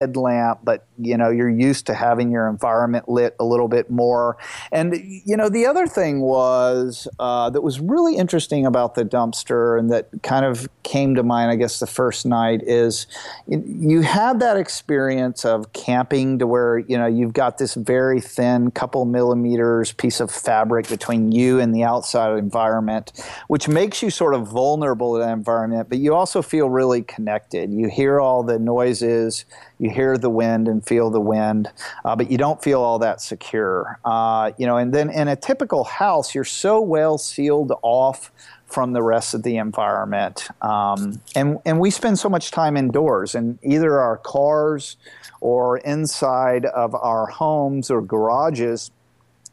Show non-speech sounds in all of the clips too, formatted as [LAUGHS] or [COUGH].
headlamp, but you know you're used to having your environment lit a little bit more. And you know the other thing was uh, that was really interesting about the dumpster, and that kind of came to mind, I guess, the first night is you had that experience of camping to where you know you've got this very thin couple millimeters piece of fabric between you and the outside environment, which makes you sort of vulnerable to that environment, but you also feel really connected. You hear all the noises you hear the wind and feel the wind, uh, but you don't feel all that secure. Uh, you know, and then in a typical house, you're so well sealed off from the rest of the environment. Um, and, and we spend so much time indoors in either our cars or inside of our homes or garages.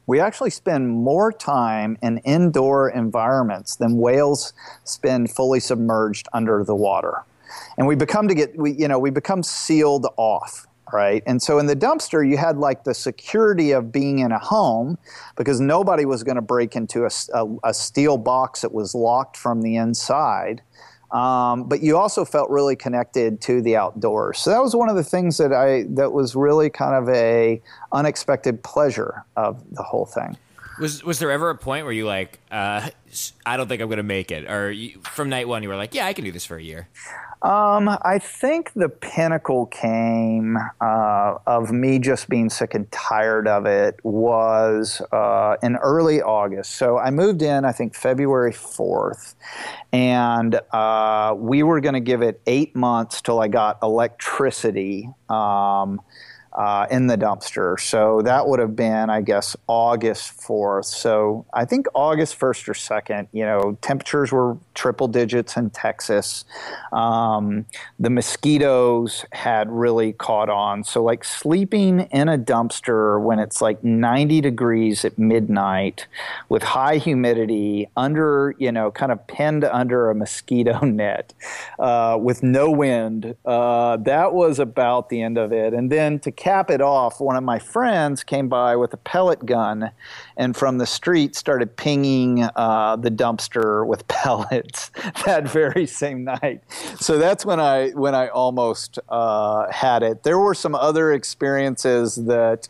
We actually spend more time in indoor environments than whales spend fully submerged under the water and we become to get we you know we become sealed off right? And so in the dumpster you had like the security of being in a home because nobody was going to break into a, a, a, steel box that was locked from the inside. Um, but you also felt really connected to the outdoors. So that was one of the things that i that was really kind of a unexpected pleasure of the whole thing was was there ever a point where you like, uh, I don't think I'm going to make it, or you, from night one you were like, yeah, I can do this for a year? Um, I think the pinnacle came uh, of me just being sick and tired of it was uh, in early August. So I moved in, I think February 4th, and uh, we were going to give it eight months till I got electricity. Um, uh, in the dumpster. So that would have been, I guess, August 4th. So I think August 1st or 2nd, you know, temperatures were triple digits in Texas. Um, the mosquitoes had really caught on. So, like sleeping in a dumpster when it's like 90 degrees at midnight with high humidity under, you know, kind of pinned under a mosquito [LAUGHS] net uh, with no wind, uh, that was about the end of it. And then to cap it off, one of my friends came by with a pellet gun and from the street started pinging uh, the dumpster with [LAUGHS] pellets that very same night. So that's when I when I almost uh, had it. There were some other experiences that.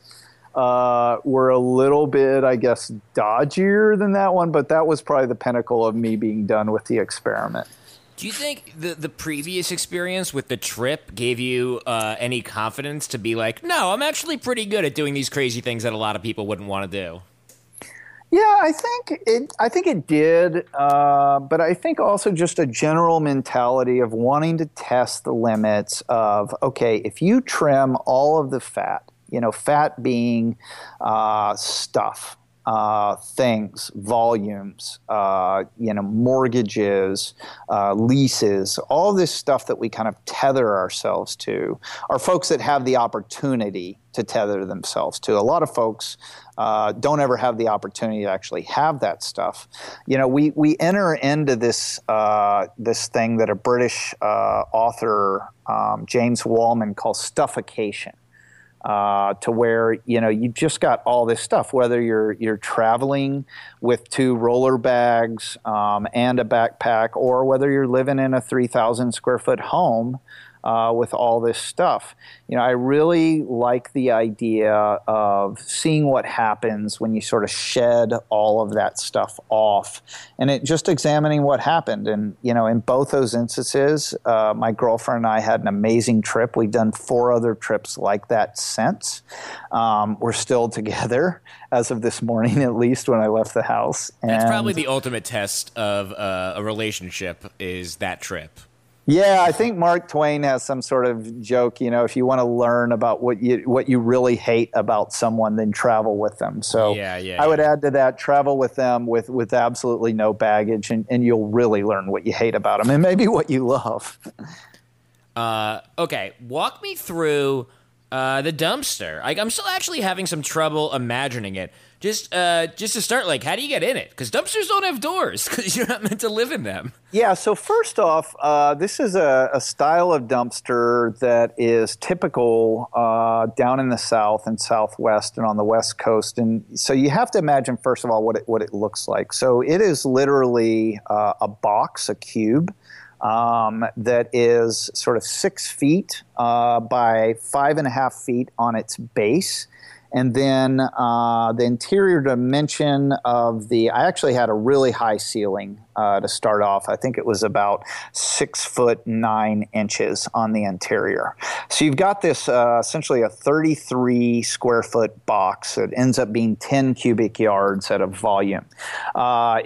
Uh, were a little bit, I guess, dodgier than that one, but that was probably the pinnacle of me being done with the experiment. Do you think the the previous experience with the trip gave you uh, any confidence to be like, no, I'm actually pretty good at doing these crazy things that a lot of people wouldn't want to do? Yeah, I think it. I think it did, uh, but I think also just a general mentality of wanting to test the limits of okay, if you trim all of the fat, you know, fat being uh, stuff, uh, things, volumes, uh, you know, mortgages, uh, leases, all this stuff that we kind of tether ourselves to are folks that have the opportunity to tether themselves to. A lot of folks uh, don't ever have the opportunity to actually have that stuff. You know, we, we enter into this uh, this thing that a British uh, author um, James Wallman calls stuffocation uh, to where you know you just got all this stuff. Whether you're you're traveling with two roller bags um, and a backpack, or whether you're living in a three thousand square foot home uh, with all this stuff. You know, I really like the idea of seeing what happens when you sort of shed all of that stuff off, and it just examining what happened. And you know, in both those instances, uh, my girlfriend and I had an amazing trip. We've done four other trips like that since. Um, we're still [LAUGHS] together as of this morning, at least when I left the house. And That's probably the ultimate test of uh, a relationship is that trip. Yeah, I think Mark Twain has some sort of joke. You know, if you want to learn about what you what you really hate about someone, then travel with them. So yeah, yeah, I would add to that: travel with them with with absolutely no baggage, and, and you'll really learn what you hate about them, and maybe what you love. Uh, okay, walk me through uh, the dumpster. Like, I'm still actually having some trouble imagining it just uh, just to start, like, how do you get in it? Because dumpsters don't have doors [LAUGHS] because you're not meant to live in them. Yeah. So first off, uh, this is a, a, style of dumpster that is typical uh, down in the South and Southwest and on the West Coast. And so you have to imagine first of all what it what it looks like. So it is literally uh, a box, a cube. Um, that is sort of six feet uh, by five and a half feet on its base. And then uh, the interior dimension of the, I actually had a really high ceiling uh, to start off. I think it was about six foot nine inches on the interior. So you've got this uh, essentially a 33 square foot box that ends up being 10 cubic yards at a volume. Uh,